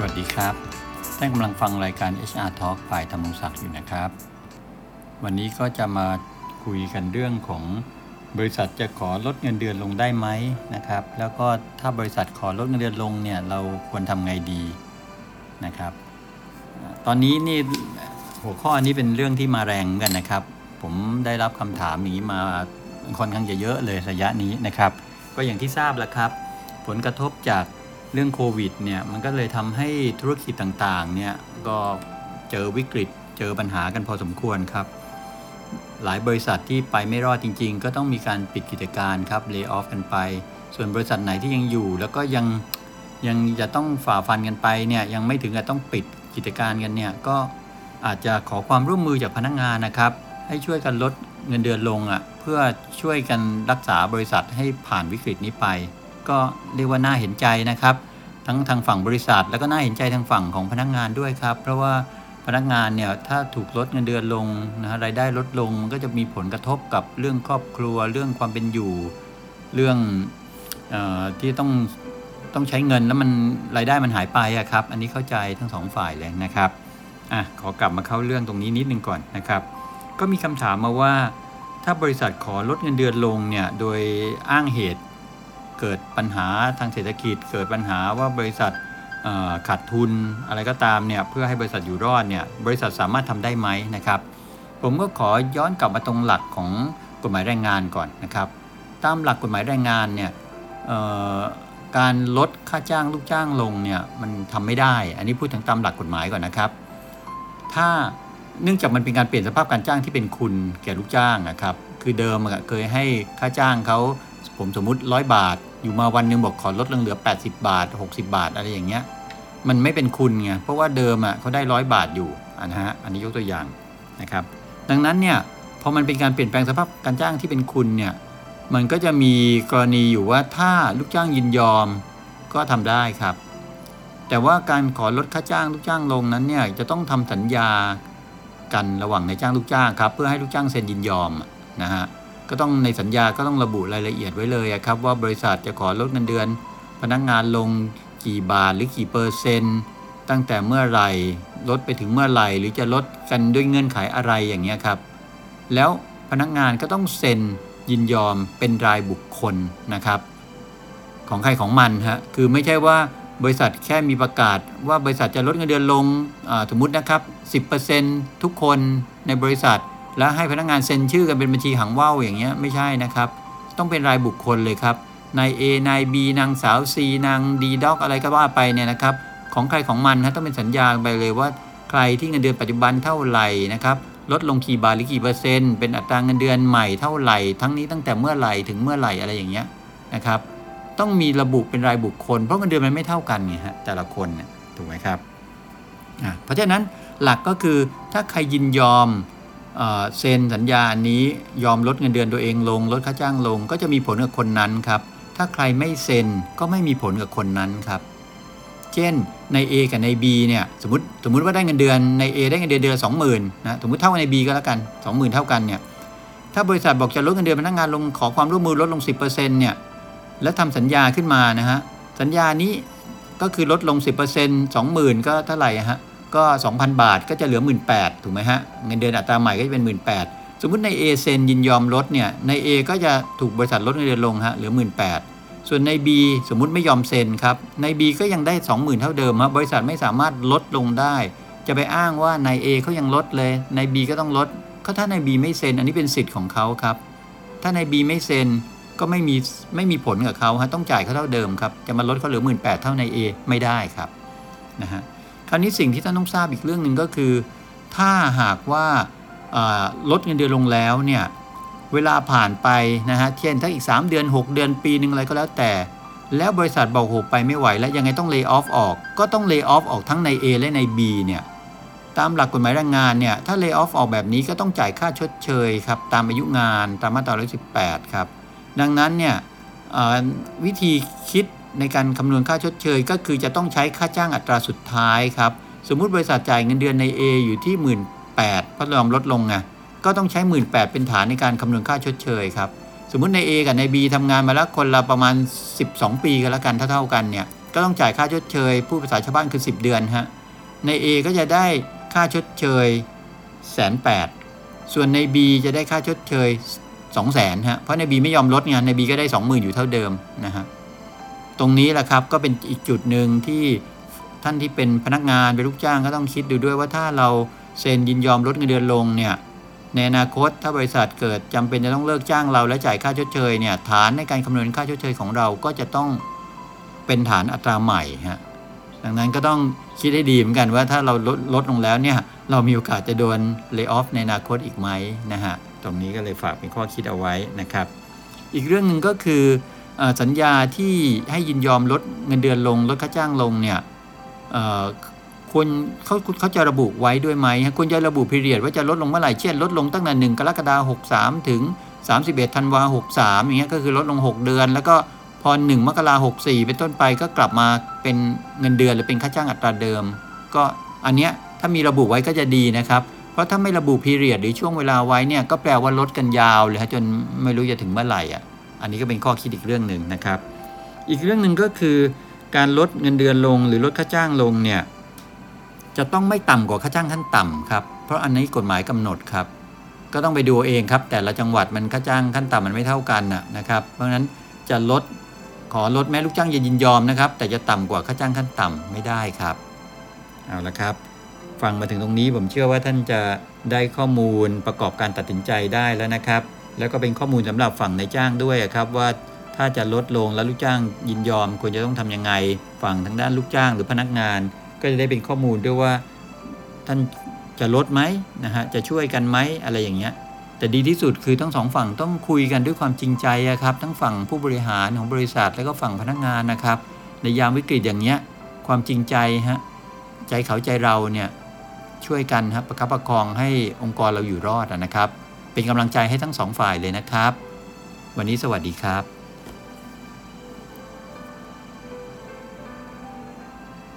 สวัสดีครับ ท่านกำลังฟังรายการ HR Talk ฝ่ายธรรมรงศักดิ์อยู่นะครับ วันนี้ก็จะมาคุยกันเรื่องของบริษัทจะขอลดเงินเดือนลงได้ไหมนะครับ แล้วก็ถ้าบริษัทขอลดเงินเดือนลงเนี่ยเราควรทำไงดีนะครับ ตอนนี้นี่หัวข้อนี้เป็นเรื่องที่มาแรงกันนะครับ ผมได้รับคำถามนี้มาค่อนข้างจะเยอะเลยระยะนี้นะครับ ก็อย่างที่ทราบแล้วครับ ผลกระทบจาก เรื่องโควิดเนี่ยมันก็เลยทำให้ธุรกิจต่างๆเนี่ยก็เจอวิกฤตเจอปัญหากันพอสมควรครับ หลายบริษัทที่ไปไม่รอดจริง ๆ ก็ต้องมีการปิดกิจการครับเลิกออฟกันไป ส่วนบริษัทไหนที่ยังอยู่ แล้วก็ยังยังจะต้องฝ่าฟันกันไปเนี่ยยังไม่ถึงกับต้องปิดกิจการกันเนี่ยก็อาจจะขอความร่วมมือจากพนักงานนะครับ ให้ช่วยกันลดเงินเดือนลงอะ่ะเพื่อช่วยกันรักษาบริษัทให้ผ่านวิกฤตนี้ไป ก็เรียกว่าน่าเห็นใจนะครับ ทั้งทางฝั่งบริษัท แล้วก็น่าเห็นใจทางฝั่งของพนักงานด้วยครับ เพราะว่าพนักงานเนี่ยถ้าถูกลดเงินเดือนลงนะฮะรายได้ลดลงมันก็จะมีผลกระทบกับเรื่องครอบครัว เรื่องความเป็นอยู่ เรื่องออที่ต้องต้องใช้เงินแล้วมันรายได้มันหายไปอะครับ อันนี้เข้าใจทั้งสองฝ่ายเลยนะครับอะขอกลับมาเข้าเรื่องตรงนี้นิดนึงก่อนนะครับ ก็มีคำถามมาว่า ถ้าบริษัทขอลดเงินเดือนลงเนี่ยโดยอ้างเหตุ เกิดปัญหาทางเศรษฐกิจ เกิดปัญหาว่าบริษัทขาดทุนอะไรก็ตามเนี่ยเพื่อให้บริษัทอยู่รอดเนี่ยบริษัทสามารถทำได้ไหมนะครับ ผมก็ขอย้อนกลับมาตรงหลักของกฎหมายแรงงานก่อนนะครับ ตามหลักกฎหมายแรงงานเนี่ยการลดค่าจ้างลูกจ้างลงเนี่ยมันทำไม่ได้ อันนี้พูดถึงตามหลักกฎหมายก่อนนะครับ ถ้าเนื่องจากมันเป็นการเปลี่ยนสภาพการจ้างที่เป็นคุณแก่ลูกจ้างนะครับ คือเดิมเคยให้ค่าจ้างเขาผมสมมุติร้อยบาท อยู่มาวันหนึงบอกขอลดลงเหลือ 80 บาท 60 บาท อะไรอย่างเงี้ย มันไม่เป็นคุณไง เพราะว่าเดิมอะเขาได้ร้อยบาทอยู่อันนะฮะ อันนี้ยกตัวอย่างนะครับ ดังนั้นเนี่ยพอมันเป็นการเปลี่ยนแปลงสภาพการจ้างที่เป็นคุณเนี่ย มันก็จะมีกรณีอยู่ว่าถ้าลูกจ้างยินยอมก็ทำได้ครับ แต่ว่าการขอลดค่าจ้างลูกจ้างลงนั้นเนี่ยจะต้องทำสัญญากันระหว่างนายจ้างลูกจ้างครับ เพื่อให้ลูกจ้างเซ็นยินยอมนะฮะ ก็ต้องในสัญญาก็ต้องระบุรายละเอียดไว้เลยครับว่าบริษัทจะขอลดเงินเดือน พนักงานลงกี่บาทหรือกี่เปอร์เซ็นต์ ตั้งแต่เมื่อไหร่ลดไปถึงเมื่อไหร่ หรือจะลดกันด้วยเงื่อนไขอะไรอย่างเงี้ยครับ แล้วพนักงานก็ต้องเซ็นยินยอมเป็นรายบุคคลนะครับ ของใครของมันฮะคือไม่ใช่ว่าบริษัทแค่มีประกาศว่าบริษัทจะลดเงินเดือนลงอ่าสมมตินะครับ 10%ทุกคนในบริษัท แล้วให้พนักงานเซ็นชื่อกันเป็นบัญชีหางว่าวอย่างเงี้ยไม่ใช่นะครับ ต้องเป็นรายบุคคลเลยครับนาย A นาย B นางสาว C นาง D ด็อกอะไรก็ว่าไปเนี่ยนะครับ ของใครของมันนะต้องเป็นสัญญาไปเลยว่าใครที่เงินเดือนปัจจุบันเท่าไหร่นะครับลดลงกี่บาทหรือกี่เปอร์เซ็นต์เป็นอัตราเงินเดือนใหม่เท่าไหร่ ทั้งนี้ตั้งแต่เมื่อไหร่ถึงเมื่อไหร่อะไรอย่างเงี้ยนะครับ ต้องมีระบุเป็นรายบุคคล เพราะเงินเดือนมันไม่เท่ากันไงฮะแต่ละคนเนี่ยถูกไหมครับอะเพราะฉะนั้นหลักก็คือถ้าใครยินยอม เซ็นสัญญาอันนี้ยอมลดเงินเดือนตัวเองลง ลดค่าจ้างลง ก็จะมีผลกับคนนั้นครับ ถ้าใครไม่เซ็นก็ไม่มีผลกับคนนั้นครับ เช่นใน A กับใน B เนี่ยสมมติสมมติว่าได้เงินเดือนใน A ได้เงินเดือนเดือนสองหมื่นนะสมมติเท่ากับใน B ก็แล้วกันสองหมื่นเท่ากันเนี่ยถ้าบริษัทบอกจะลดเงินเดือนพนักงานลงขอความร่วมมือลดลง 10%เนี่ยแล้วทำสัญญาขึ้นมานะฮะสัญญานี้ก็คือลดลง 10% 20,000 ก็เท่าไหร่ฮะ ก็ 2,000 บาทก็จะเหลือ 18,000ถูกไหมฮะ เงินเดือนอัตราใหม่ก็จะเป็น 18,000สมมุติใน A เซ็นยินยอมลดเนี่ยใน A ก็จะถูกบริษัทลดเงินเดือนลงฮะเหลือ 18,000ส่วนใน B สมมุติไม่ยอมเซ็นครับใน B ก็ยังได้ 20,000 เท่าเดิมฮะบริษัทไม่สามารถลดลงได้ จะไปอ้างว่าใน A เขายังลดเลยใน B ก็ต้องลดก็ถ้าใน B ไม่เซ็นอันนี้เป็นสิทธิ์ของเขาครับ ถ้าใน B ไม่เซ็นก็ไม่มีไม่มีผลกับเขาฮะต้องจ่ายเขาเท่าเดิมครับจะมาลดเขาเหลือ 18,000เท่าใน A ไม่ได้ครับนะฮะ คราวนี้สิ่งที่ท่านต้องทราบอีกเรื่องหนึ่งก็คือ ถ้าหากว่าลดเงินเดือนลงแล้วเนี่ยเวลาผ่านไปนะฮะเช่นถ้าอีก 3 เดือน 6 เดือนปีหนึ่งอะไรก็แล้วแต่ แล้วบริษัทบอกโหไปไม่ไหว แล้วยังไงต้องเลิกออฟออก ก็ต้องเลิกออฟออกทั้งใน A และใน B เนี่ยตามหลักกฎหมายแรงงานเนี่ยถ้าเลิกออฟออกแบบนี้ก็ต้องจ่ายค่าชดเชยครับตามอายุงานตามมาตรา118 ครับ ดังนั้นเนี่ยวิธีคิด ในการคำนวณค่าชดเชย ก็คือจะต้องใช้ค่าจ้างอัตราสุดท้ายครับ สมมุติบริษัทจ่ายเงินเดือนใน A อยู่ที่ 1 8ื่นเพราะยอมลดลงไงก็ต้องใช้ 1 8ื่นเป็นฐานในการคำนวณค่าชดเชยครับสมมุติใน A กับใน B ทำงานมาแล้วคนละประมาณ 12 ปีกันแล้วกันเท่าๆกันเนี่ยก็ต้องจ่ายค่าชดเชยผู้ภาษาชาวบ้านคือ 10 เดือนฮะใน A ก็จะได้ค่าชดเชยแสนแปดส่วนใน B จะได้ค่าชดเชย2 0 0แสนฮะเพราะใน B ไม่ยอมลดไงใน B ก็ได้ 20,000 อยู่เท่าเดิมนะฮะ ตรงนี้แหละครับก็เป็นอีกจุดหนึ่งที่ท่านที่เป็นพนักงานเป็นลูกจ้างก็ต้องคิดดูด้วยว่าถ้าเราเซ็นยินยอมลดเงินเดือนลงเนี่ยในอนาคตถ้าบริษัทเกิดจำเป็นจะต้องเลิกจ้างเราและจ่ายค่าชดเชยเนี่ยฐานในการคำนวณค่าชดเชยของเราก็จะต้องเป็นฐานอัตราใหม่ฮะดังนั้นก็ต้องคิดให้ดีเหมือนกันว่าถ้าเราลดลดลงแล้วเนี่ยเรามีโอกาสจะโดนเลิกออฟในอนาคตอีกไหมนะฮะตรงนี้ก็เลยฝากเป็นข้อคิดเอาไว้นะครับ อีกเรื่องหนึ่งก็คือ สัญญาที่ให้ยินยอมลดเงินเดือนลงลดค่าจ้างลงเนี่ยควรเขาเขาจะระบุไว้ด้วยไหมควรจะระบุพีเรียดว่าจะลดลงเมื่อไหร่เช่นลดลงตั้งแต่หนึ่งกรกฎาคม63 ถึง 31ธันวา63อย่างเงี้ยก็คือลดลง 6 เดือน แล้วก็พอ1มกราคม64 เป็นต้นไปก็กลับมาเป็นเงินเดือนหรือเป็นค่าจ้างอัตราเดิม ก็อันเนี้ยถ้ามีระบุไว้ก็จะดีนะครับ เพราะถ้าไม่ระบุพีเรียดหรือช่วงเวลาไว้เนี่ยก็แปลว่าลดกันยาวเลยฮะจนไม่รู้จะถึงเมื่อไหร่อะ อันนี้ก็เป็นข้อคิดอีกเรื่องหนึ่งนะครับ อีกเรื่องหนึ่งก็คือ การลดเงินเดือนลงหรือลดค่าจ้างลงเนี่ยจะต้องไม่ต่ำกว่าค่าจ้างขั้นต่ำครับ เพราะอันนี้กฎหมายกำหนดครับ ก็ต้องไปดูเองครับ แต่ละจังหวัดมันค่าจ้างขั้นต่ำมันไม่เท่ากันนะครับ เพราะฉะนั้นจะลดขอลดแม้ลูกจ้างจะยินยอมนะครับ แต่จะต่ำกว่าค่าจ้างขั้นต่ำไม่ได้ครับเอาละครับ ฟังมาถึงตรงนี้ผมเชื่อว่าท่านจะได้ข้อมูลประกอบการตัดสินใจได้แล้วนะครับ แล้วก็เป็นข้อมูลสำหรับฝั่งในจ้างด้วยครับว่าถ้าจะลดลงแล้วลูกจ้างยินยอมควรจะต้องทำยังไง ฝั่งทางด้านลูกจ้างหรือพนักงาน ก็จะได้เป็นข้อมูลด้วยว่าท่านจะลดไหมนะฮะจะช่วยกันไหมอะไรอย่างเงี้ยแต่ดีที่สุดคือทั้งสองฝั่งต้องคุยกันด้วยความจริงใจครับ ทั้งฝั่งผู้บริหารของบริษัทแล้วก็ฝั่งพนักงานนะครับ ในยามวิกฤตอย่างเงี้ยความจริงใจฮะใจเขาใจเราเนี่ยช่วยกันครับประคับประคองให้องค์กรเราอยู่รอดนะครับ เป็นกำลังใจให้ทั้งสองฝ่ายเลยนะครับ วันนี้สวัสดีครับ